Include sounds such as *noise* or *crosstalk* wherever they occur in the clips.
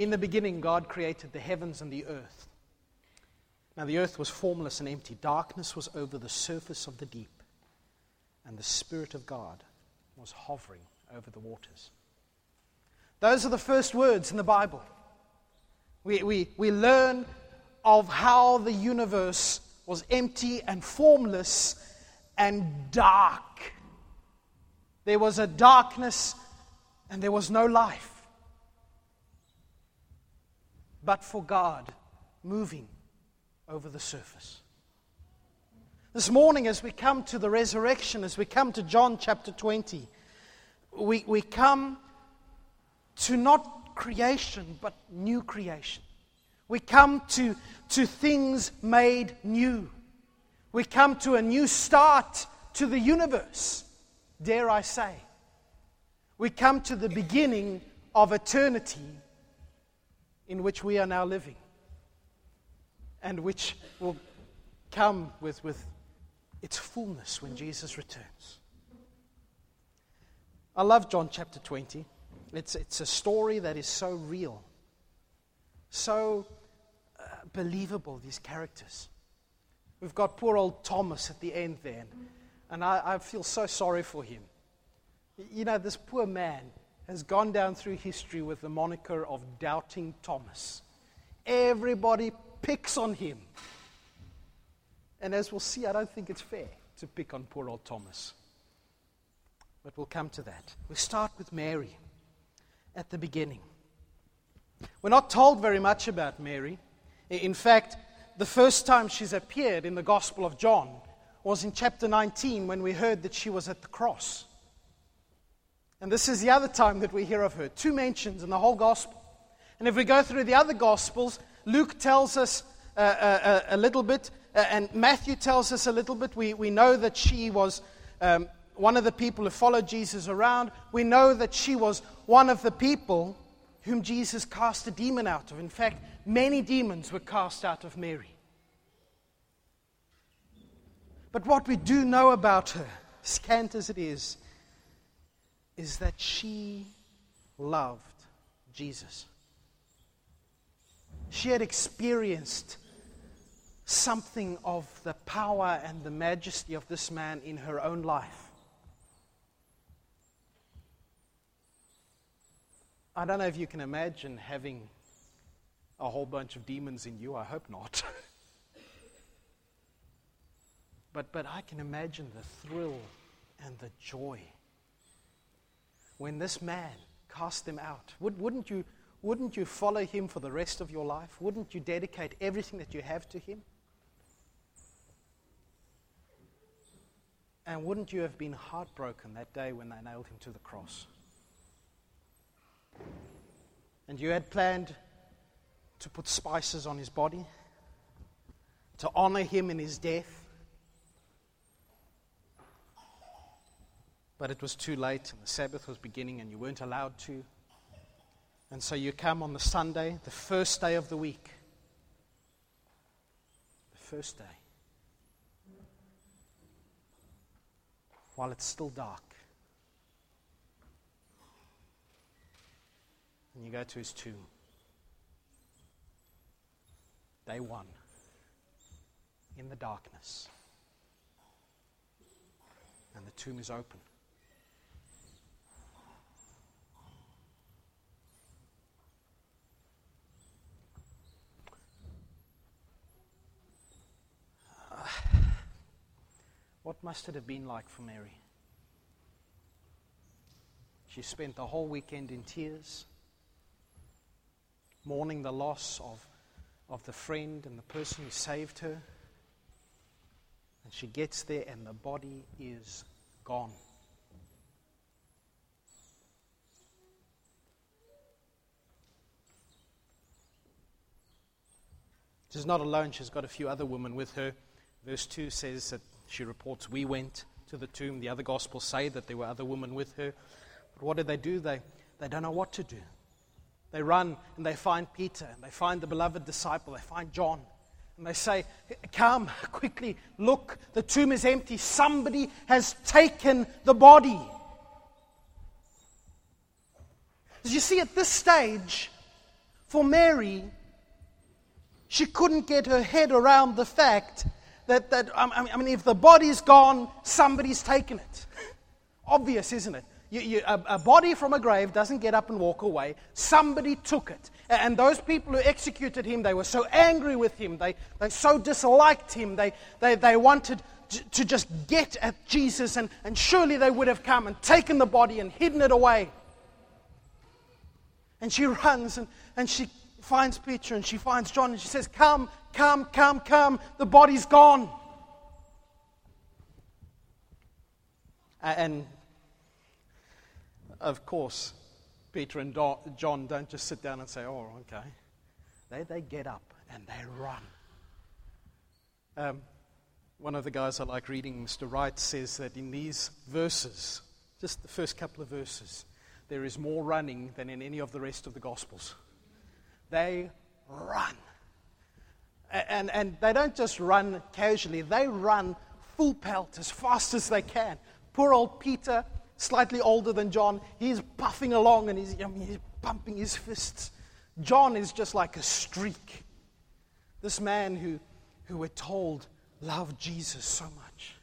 In the beginning, God created the heavens and the earth. Now, the earth was formless and empty. Darkness was over the surface of the deep, and the Spirit of God was hovering over the waters. Those are the first words in the Bible. We, we, we learn of how the universe was empty and formless and dark. There was a darkness and there was no life. But for God moving over the surface. This morning, as we come to the resurrection, as we come to John chapter 20, we, we come to not creation, but new creation. We come to, to things made new. We come to a new start to the universe, dare I say. We come to the beginning of eternity in which we are now living and which will come with, with its fullness when Jesus returns. I love John chapter 20. It's, it's a story that is so real, so uh, believable, these characters. We've got poor old Thomas at the end there, and I, I feel so sorry for him. You know, this poor man has gone down through history with the moniker of Doubting Thomas. Everybody picks on him. And as we'll see, I don't think it's fair to pick on poor old Thomas. But we'll come to that. We start with Mary at the beginning. We're not told very much about Mary. In fact, the first time she's appeared in the Gospel of John was in chapter 19 when we heard that she was at the cross. And this is the other time that we hear of her. Two mentions in the whole Gospel. And if we go through the other Gospels, Luke tells us uh, uh, a little bit, uh, and Matthew tells us a little bit. We, we know that she was um, one of the people who followed Jesus around. We know that she was one of the people whom Jesus cast a demon out of. In fact, many demons were cast out of Mary. But what we do know about her, scant as it is, is that she loved Jesus. She had experienced something of the power and the majesty of this man in her own life. I don't know if you can imagine having a whole bunch of demons in you. I hope not. *laughs* but, but I can imagine the thrill and the joy when this man cast them out. Would, wouldn't, you, wouldn't you follow him for the rest of your life? Wouldn't you dedicate everything that you have to him? And wouldn't you have been heartbroken that day when they nailed him to the cross? And you had planned to put spices on his body, to honor him in his death. But it was too late, and the Sabbath was beginning, and you weren't allowed to. And so you come on the Sunday, the first day of the week. The first day. While it's still dark. and you go to his tomb. Day one, in the darkness, and the tomb is open. Must it have been like for Mary? She spent the whole weekend in tears mourning the loss of, of the friend and the person who saved her. And she gets there, and the body is gone. She's not alone, she's got a few other women with her. Verse 2 says that she reports, We went to the tomb. The other gospels say that there were other women with her. But what do they do? They, they don't know what to do. They run and they find Peter and they find the beloved disciple, they find John. And they say, Come quickly, look, the tomb is empty. Somebody has taken the body. As you see, at this stage, For Mary, she couldn't get her head around the fact that, that I mean, if the body's gone, somebody's taken it. *laughs* Obvious, isn't it? You, you, a, a, body from a grave doesn't get up and walk away. Somebody took it. And those people who executed him, they were so angry with him. They, they so disliked him. They, they, they wanted to just get at Jesus, and, and surely they would have come and taken the body and hidden it away. And she *laughs* runs and, and she finds Peter and she finds John and she says, Come, come, come, come. The body's gone. And of course, Peter and John don't just sit down and say, Oh, okay. They, they get up and they run. Um, one of the guys I like reading, Mr. Wright, says that in these verses, just the first couple of verses, there is more running than in any of the rest of the Gospels. They run. And, and they don't just run casually, they run full pelt as fast as they can. Poor old Peter, slightly older than John, he's puffing along and he's, I mean, he's pumping his fists. John is just like a streak. This man who, who we're told loved Jesus so much.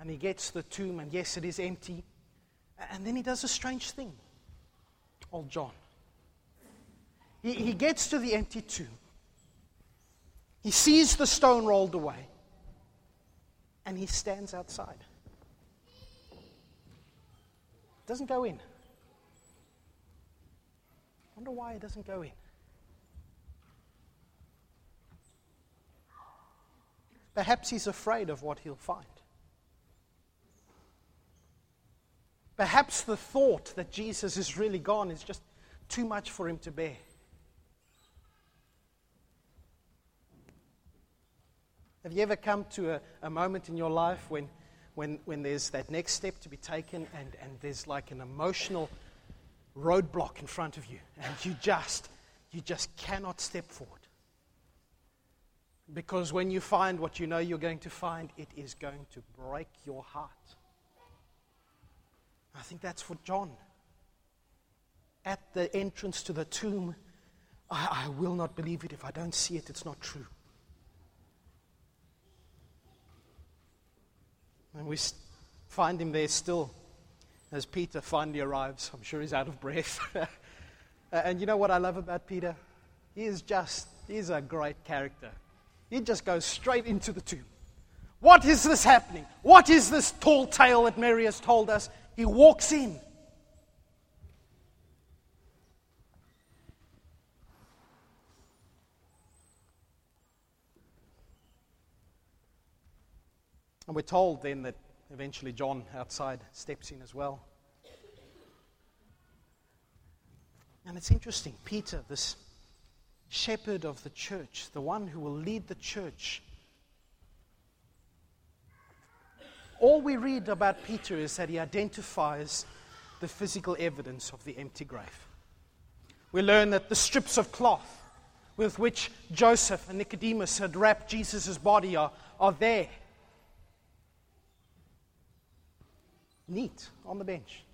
And he gets to the tomb, and yes, it is empty. And then he does a strange thing. Old John. He, he gets to the empty tomb. He sees the stone rolled away. And he stands outside. Doesn't go in. Wonder why he doesn't go in. Perhaps he's afraid of what he'll find. Perhaps the thought that Jesus is really gone is just too much for him to bear. Have you ever come to a, a moment in your life when, when, when there's that next step to be taken and, and there's like an emotional roadblock in front of you and you just, you just cannot step forward? Because when you find what you know you're going to find, it is going to break your heart. I think that's for John. At the entrance to the tomb, I, I will not believe it. If I don't see it, it's not true. And we find him there still as Peter finally arrives. I'm sure he's out of breath. *laughs* and you know what I love about Peter? He is just, he's a great character. He just goes straight into the tomb. What is this happening? What is this tall tale that Mary has told us? He walks in. And we're told then that eventually John outside steps in as well. And it's interesting, Peter, this shepherd of the church, the one who will lead the church. All we read about Peter is that he identifies the physical evidence of the empty grave. We learn that the strips of cloth with which Joseph and Nicodemus had wrapped Jesus' body are, are there. Neat on the bench.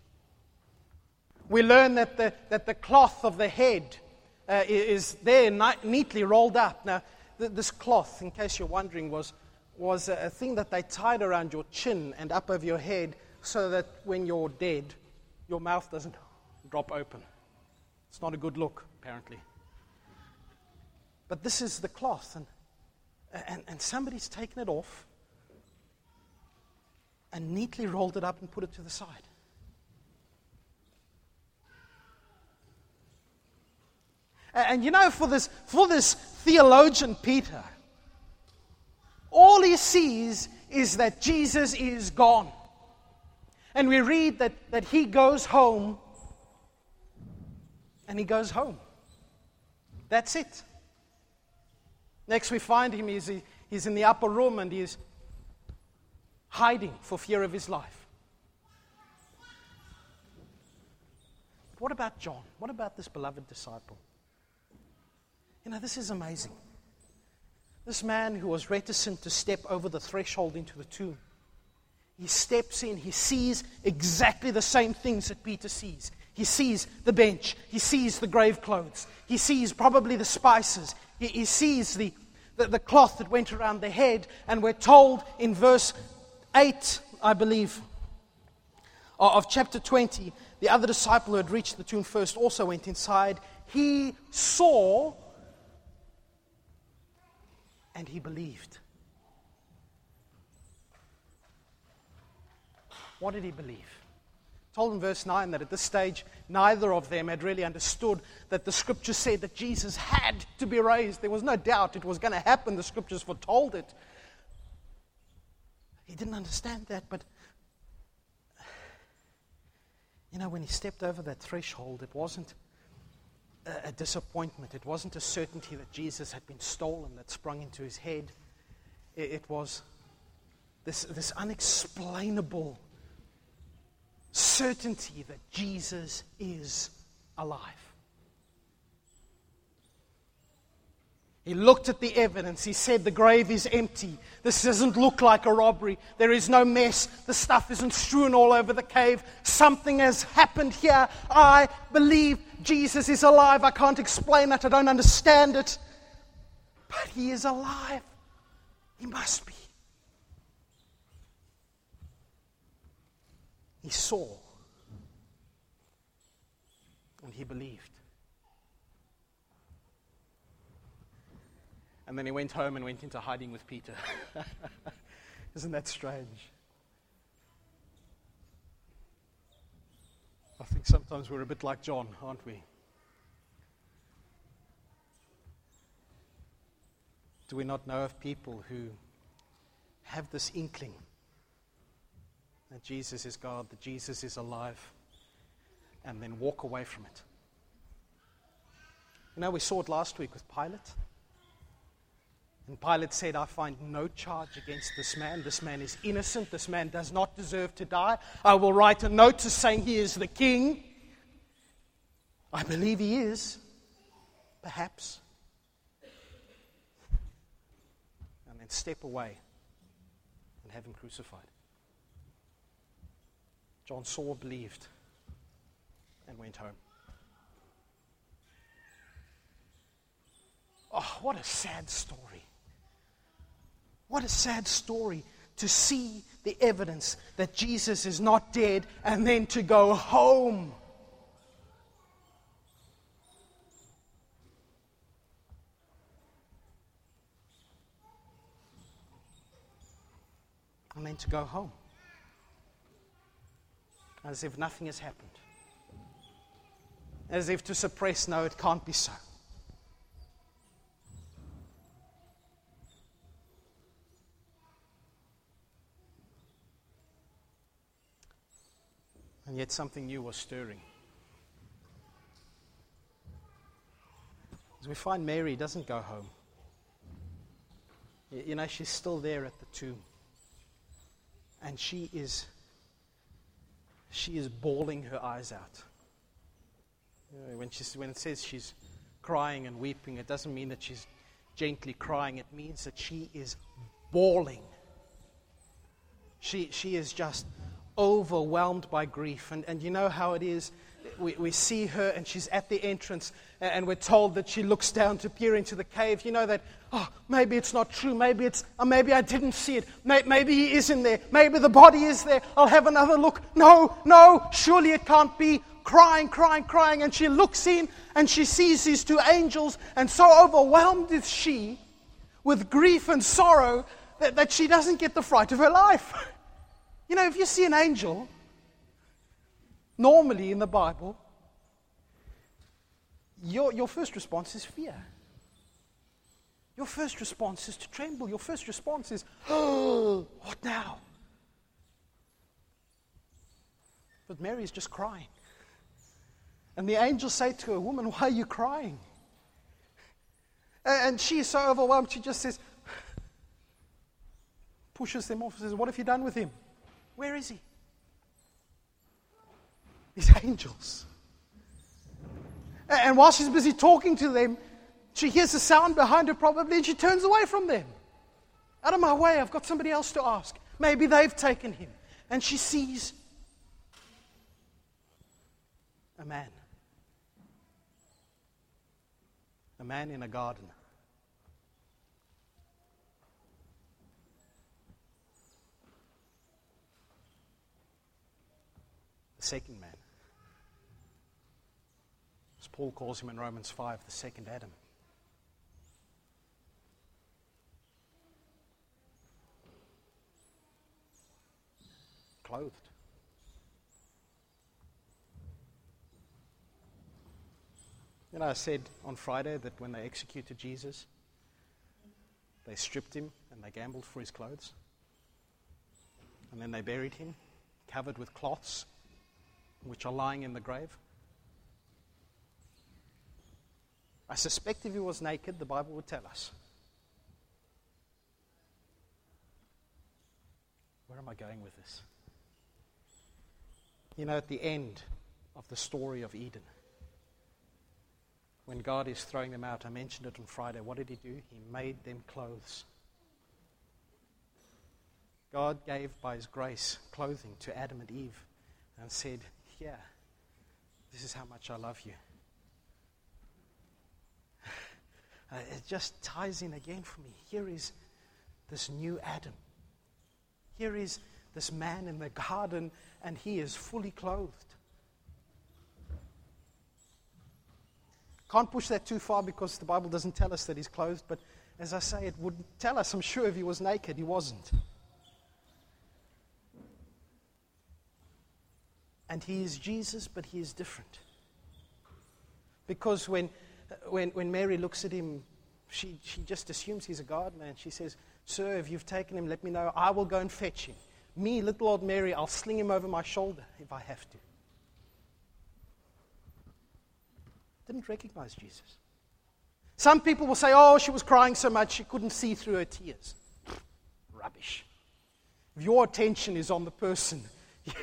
We learn that the, that the cloth of the head uh, is there neatly rolled up. Now, th- this cloth, in case you're wondering, was, was a, thing that they tied around your chin and up over your head so that when you're dead, your mouth doesn't drop open. It's not a good look, apparently. But this is the cloth, and, and, and somebody's taken it off and neatly rolled it up and put it to the side. And you know, for this, for this theologian Peter, all he sees is that Jesus is gone. And we read that, that he goes home, and he goes home. That's it. Next, we find him, he's, he's in the upper room and he's hiding for fear of his life. But what about John? What about this beloved disciple? You know, this is amazing. This man who was reticent to step over the threshold into the tomb, he steps in, he sees exactly the same things that Peter sees. He sees the bench. He sees the grave clothes. He sees probably the spices. He, he sees the, the, the cloth that went around the head. And we're told in verse 8, I believe, of chapter 20, the other disciple who had reached the tomb first also went inside. He saw and he believed. What did he believe? Told in verse 9 that at this stage, neither of them had really understood that the scripture said that Jesus had to be raised. There was no doubt it was going to happen. The scriptures foretold it. Didn't understand that, but you know, when he stepped over that threshold, it wasn't a, a disappointment. It wasn't a certainty that Jesus had been stolen that sprung into his head. It, it was this, this unexplainable certainty that Jesus is alive. He looked at the evidence. He said, The grave is empty. This doesn't look like a robbery. There is no mess. The stuff isn't strewn all over the cave. Something has happened here. I believe Jesus is alive. I can't explain that. I don't understand it. But he is alive. He must be. He saw and he believed. And then he went home and went into hiding with Peter. *laughs* Isn't that strange? I think sometimes we're a bit like John, aren't we? Do we not know of people who have this inkling that Jesus is God, that Jesus is alive, and then walk away from it. You know, we saw it last week with Pilate. And Pilate said, I find no charge against this man. This man is innocent. This man does not deserve to die. I will write a notice saying he is the king. I believe he is. Perhaps. And then step away and have him crucified. John saw, believed, and went home. Oh, what a sad story. What a sad story to see the evidence that Jesus is not dead and then to go home. And then to go home as if nothing has happened, as if to suppress, no, it can't be so. And yet something new was stirring. As we find Mary doesn't go home. You know, she's still there at the tomb. And she is she is bawling her eyes out. You know, when, she's, when it says she's crying and weeping, it doesn't mean that she's gently crying, it means that she is bawling. She, she is just overwhelmed by grief. And, and you know how it is we, we see her and she's at the entrance and we're told that she looks down to peer into the cave. You know that, oh, maybe it's not true. Maybe it's, oh, maybe I didn't see it. Maybe he is in there. Maybe the body is there. I'll have another look. No, no, surely it can't be. Crying, crying, crying. And she looks in and she sees these two angels. And so overwhelmed is she with grief and sorrow that, that she doesn't get the fright of her life. *laughs* You know, if you see an angel, Normally in the Bible, your, your first response is fear. Your first response is to tremble. Your first response is, oh, *gasps* what now? But Mary is just crying. And the angels say to her, Woman, why are you crying? And she is so overwhelmed, she just says, *sighs* pushes them off says, What have you done with him? Where is he? These *laughs* angels. And while she's busy talking to them, she hears a sound behind her probably and she turns away from them. Out of my way, I've got somebody else to ask. Maybe they've taken him. And she sees a man. A man in a garden. Second man. As Paul calls him in Romans 5, the second Adam. Clothed. You know, I said on Friday that when they executed Jesus, they stripped him and they gambled for his clothes. And then they buried him, covered with cloths, which are lying in the grave. I suspect if he was naked, the Bible would tell us. Where am I going with this? You know, at the end of the story of Eden, when God is throwing them out, I mentioned it on Friday. What did He do? He made them clothes. God gave, by His grace, clothing to Adam and Eve and said, Here, this is how much I love you. *laughs* Uh, it just ties in again for me. Here is this new Adam. Here is this man in the garden, and he is fully clothed. Can't push that too far because the Bible doesn't tell us that he's clothed, but as I say, it would tell us, I'm sure, if he was naked. He wasn't. And he is Jesus, but he is different. Because when, when, when Mary looks at him, she, she just assumes he's a God man. She says, Sir, if you've taken him, let me know. I will go and fetch him. Me, little old Mary, I'll sling him over my shoulder if I have to. didn't recognize Jesus. Some people will say, oh, she was crying so much she couldn't see through her tears. Rubbish. If your attention is on the person, *laughs*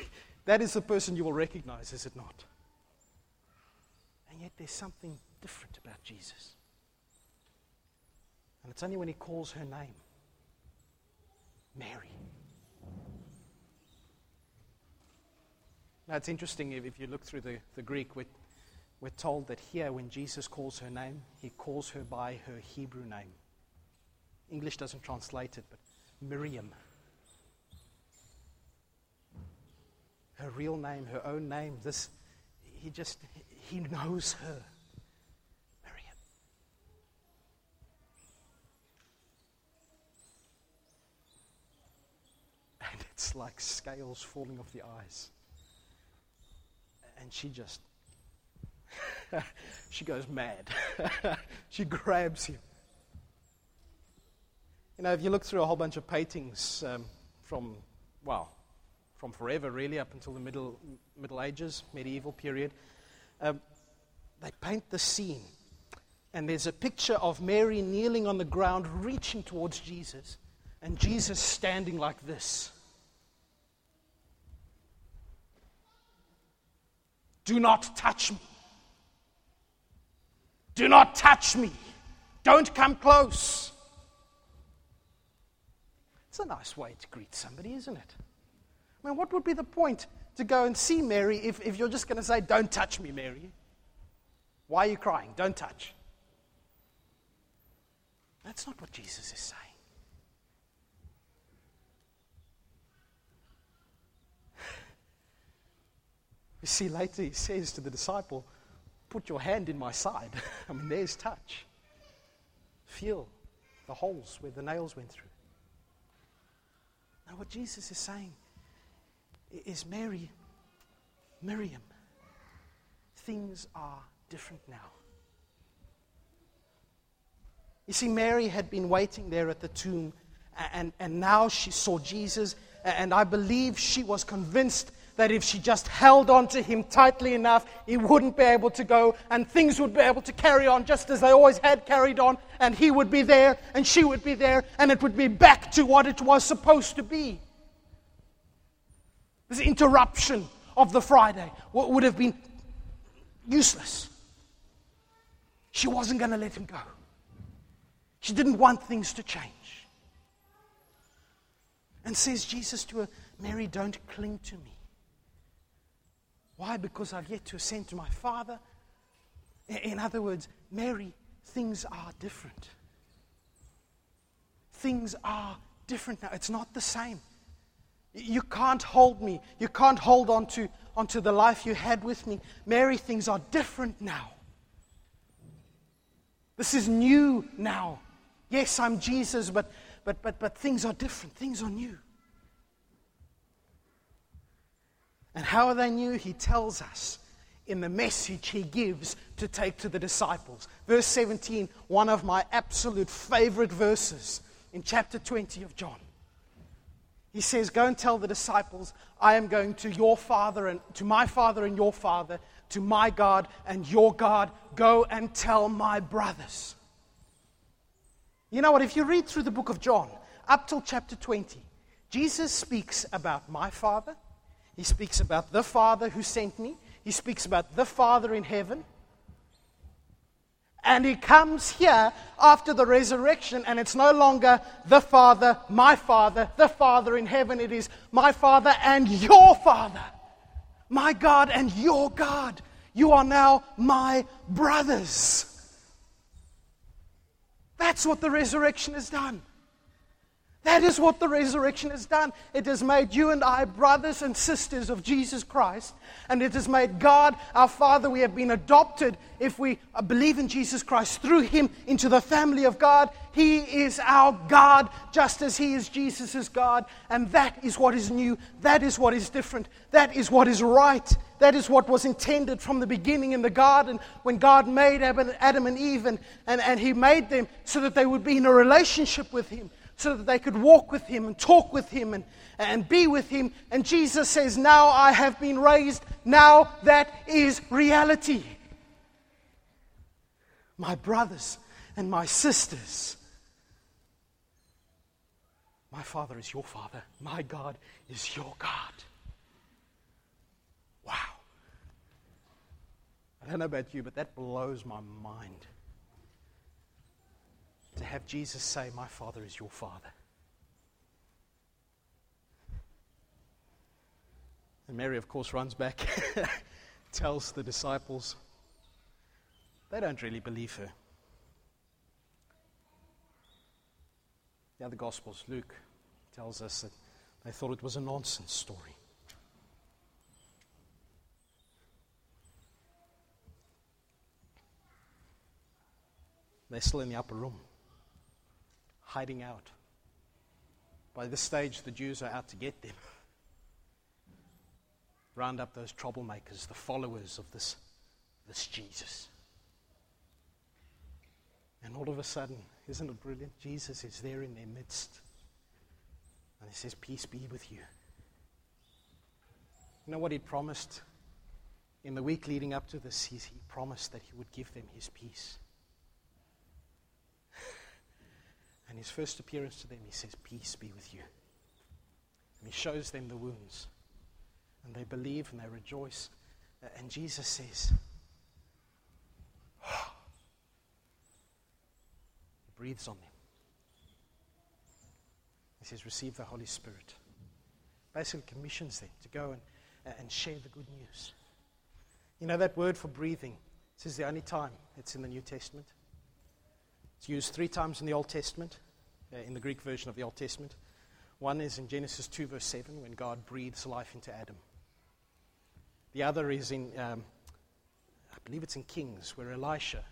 that is the person you will recognize, is it not? And yet there's something different about Jesus. And it's only when he calls her name Mary. Now, it's interesting if, if you look through the, the Greek, with we're told that here, when Jesus calls her name, he calls her by her Hebrew name. English doesn't translate it, but Miriam. Her real name, her own name, this, he just, he knows her. Miriam. And it's like scales falling off the eyes. And she just *laughs* she goes mad. *laughs* she grabs him. You know, if you look through a whole bunch of paintings um, from, well, from forever really up until the Middle, middle Ages, medieval period, um, they paint the scene. And there's a picture of Mary kneeling on the ground, reaching towards Jesus, and Jesus standing like this. Do not touch me. Do not touch me. Don't come close. It's a nice way to greet somebody, isn't it? I mean, what would be the point to go and see Mary if, if you're just going to say, Don't touch me, Mary? Why are you crying? Don't touch. That's not what Jesus is saying. *laughs* You see, later he says to the disciple, put your hand in my side. *laughs* I mean, there's touch. Feel the holes where the nails went through. Now, what Jesus is saying is Mary, Miriam, things are different now. You see, Mary had been waiting there at the tomb, and, and now she saw Jesus, and I believe she was convinced that if she just held on to him tightly enough, he wouldn't be able to go, and things would be able to carry on just as they always had carried on, and he would be there, and she would be there, and it would be back to what it was supposed to be. This interruption of the Friday would have been useless. She wasn't going to let him go. She didn't want things to change. And says Jesus to her, Mary, don't cling to me. Why? Because I've yet to ascend to my Father. In other words, Mary, things are different. Things are different now. It's not the same. You can't hold me. You can't hold on to, onto the life you had with me. Mary, things are different now. This is new now. Yes, I'm Jesus, but, but, but, but things are different. Things are new. And how are they new? He tells us in the message he gives to take to the disciples. Verse 17, one of my absolute favorite verses in chapter 20 of John. He says, Go and tell the disciples, I am going to your father and to my father and your father, to my God and your God. Go and tell my brothers. You know what? If you read through the book of John, up till chapter 20, Jesus speaks about my father. He speaks about the Father who sent me. He speaks about the Father in heaven. And he comes here after the resurrection, and it's no longer the Father, my Father, the Father in heaven. It is my Father and your Father, my God and your God. You are now my brothers. That's what the resurrection has done. That is what the resurrection has done. It has made you and I brothers and sisters of Jesus Christ. And it has made God our Father. We have been adopted, if we uh, believe in Jesus Christ, through Him into the family of God. He is our God, just as He is Jesus' God. And that is what is new. That is what is different. That is what is right. That is what was intended from the beginning in the garden when God made Adam and Eve. And, and, and He made them so that they would be in a relationship with Him so that they could walk with him and talk with him and, and be with him. And Jesus says, Now I have been raised. Now that is reality. My brothers and my sisters, my Father is your Father. My God is your God. Wow. I don't know about you, but that blows my mind to have Jesus say, My Father is your Father. And Mary, of course, runs back, *laughs* tells the disciples. They don't really believe her. The other Gospels, Luke tells us that they thought it was a nonsense story. They're still in the upper room hiding out. By this stage, the Jews are out to get them. *laughs* Round up those troublemakers, the followers of this, this Jesus. And all of a sudden, isn't it brilliant? Jesus is there in their midst. And he says, Peace be with you. You know what he promised? In the week leading up to this, he, he promised that he would give them his peace. And his first appearance to them, he says, Peace be with you. And he shows them the wounds. And they believe and they rejoice. And Jesus says, oh. *sighs* He breathes on them. He says, Receive the Holy Spirit. Basically commissions them to go and, and share the good news. You know that word for breathing? This is the only time it's in the New Testament. It's used three times in the Old Testament, uh, in the Greek version of the Old Testament. One is in Genesis 2, verse 7, when God breathes life into Adam. The other is in, um, I believe it's in Kings, where Elisha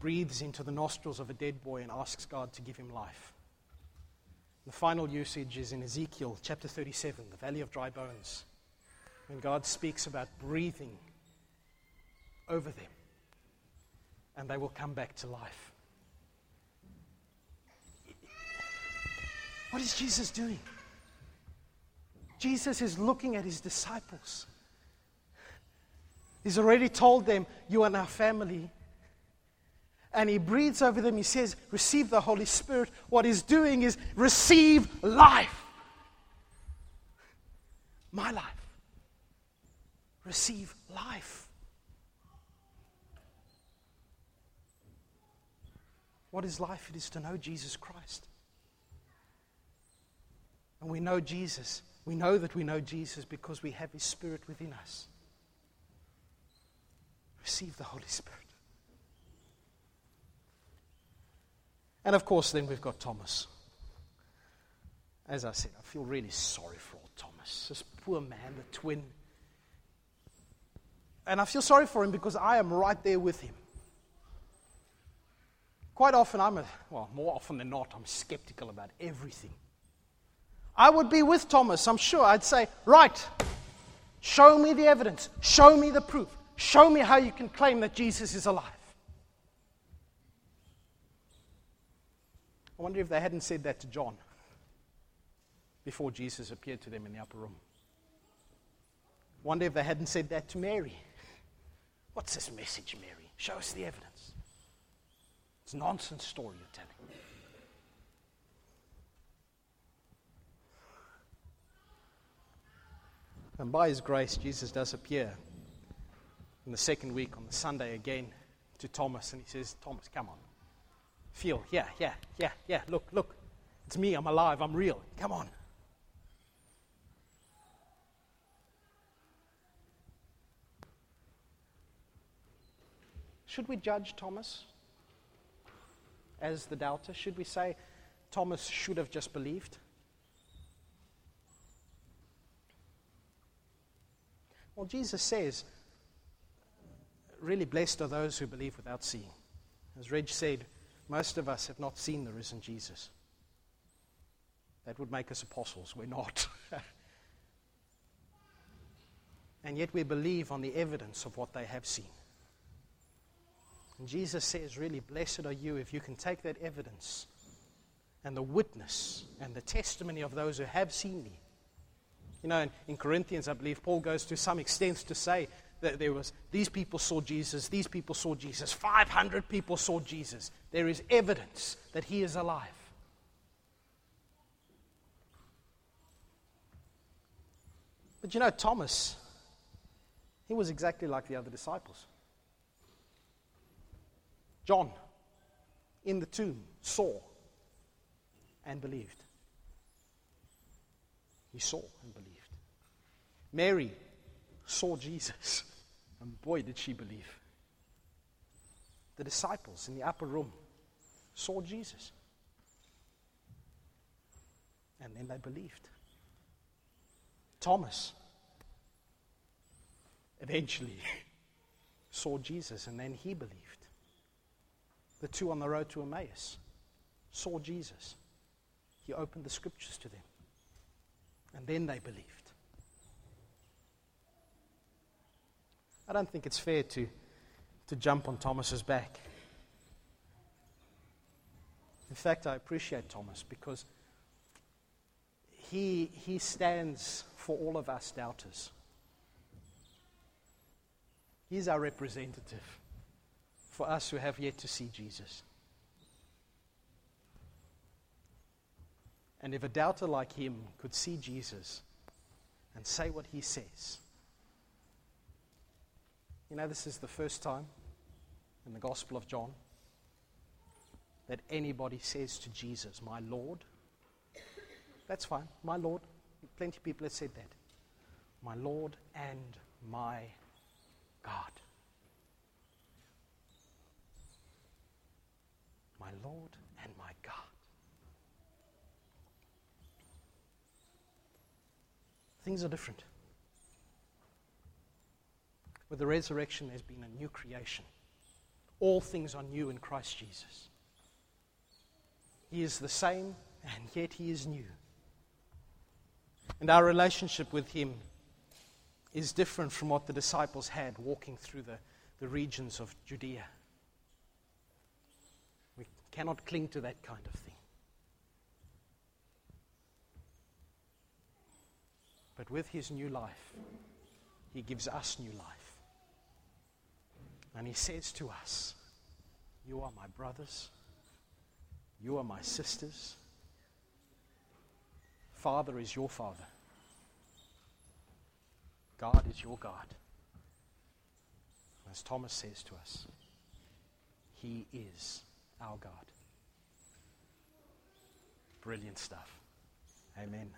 breathes into the nostrils of a dead boy and asks God to give him life. The final usage is in Ezekiel chapter 37, the valley of dry bones, when God speaks about breathing over them and they will come back to life. What is Jesus doing? Jesus is looking at his disciples. He's already told them, You are now family. And he breathes over them. He says, Receive the Holy Spirit. What he's doing is receive life. My life. Receive life. What is life? It is to know Jesus Christ. And we know Jesus. We know that we know Jesus because we have His Spirit within us. receive the Holy Spirit. And of course, then we've got Thomas. As I said, I feel really sorry for old Thomas, this poor man, the twin. And I feel sorry for him because I am right there with him. Quite often, I'm a, well, more often than not, I'm skeptical about everything. I would be with Thomas, I'm sure. I'd say, right, show me the evidence, show me the proof, show me how you can claim that Jesus is alive. I wonder if they hadn't said that to John before Jesus appeared to them in the upper room. Wonder if they hadn't said that to Mary. What's this message, Mary? Show us the evidence. It's nonsense story you're telling. And by his grace, Jesus does appear in the second week on the Sunday again to Thomas, and he says, Thomas, come on. Feel, yeah, yeah, yeah, yeah. Look, look. It's me. I'm alive. I'm real. Come on. Should we judge Thomas as the doubter? Should we say Thomas should have just believed? Well, Jesus says, really blessed are those who believe without seeing. As Reg said, most of us have not seen the risen Jesus. That would make us apostles. We're not. *laughs* and yet we believe on the evidence of what they have seen. And Jesus says, really, blessed are you if you can take that evidence and the witness and the testimony of those who have seen me. You know, in, in Corinthians, I believe Paul goes to some extent to say that there was these people saw Jesus, these people saw Jesus, 500 people saw Jesus. There is evidence that he is alive. But you know, Thomas, he was exactly like the other disciples. John, in the tomb, saw and believed. He saw and believed. Mary saw Jesus. And boy, did she believe. The disciples in the upper room saw Jesus. And then they believed. Thomas eventually *laughs* saw Jesus and then he believed. The two on the road to Emmaus saw Jesus. He opened the scriptures to them. And then they believed. I don't think it's fair to, to jump on Thomas's back. In fact, I appreciate Thomas because he, he stands for all of us doubters. He's our representative for us who have yet to see Jesus. And if a doubter like him could see Jesus and say what he says, you know, this is the first time in the Gospel of John that anybody says to Jesus, My Lord. That's fine. My Lord. Plenty of people have said that. My Lord and my God. My Lord and my God. Things are different. With the resurrection, there's been a new creation. All things are new in Christ Jesus. He is the same, and yet He is new. And our relationship with Him is different from what the disciples had walking through the, the regions of Judea. We cannot cling to that kind of thing. But with His new life, He gives us new life. And he says to us, You are my brothers, you are my sisters. Father is your Father, God is your God. As Thomas says to us, He is our God. Brilliant stuff. Amen.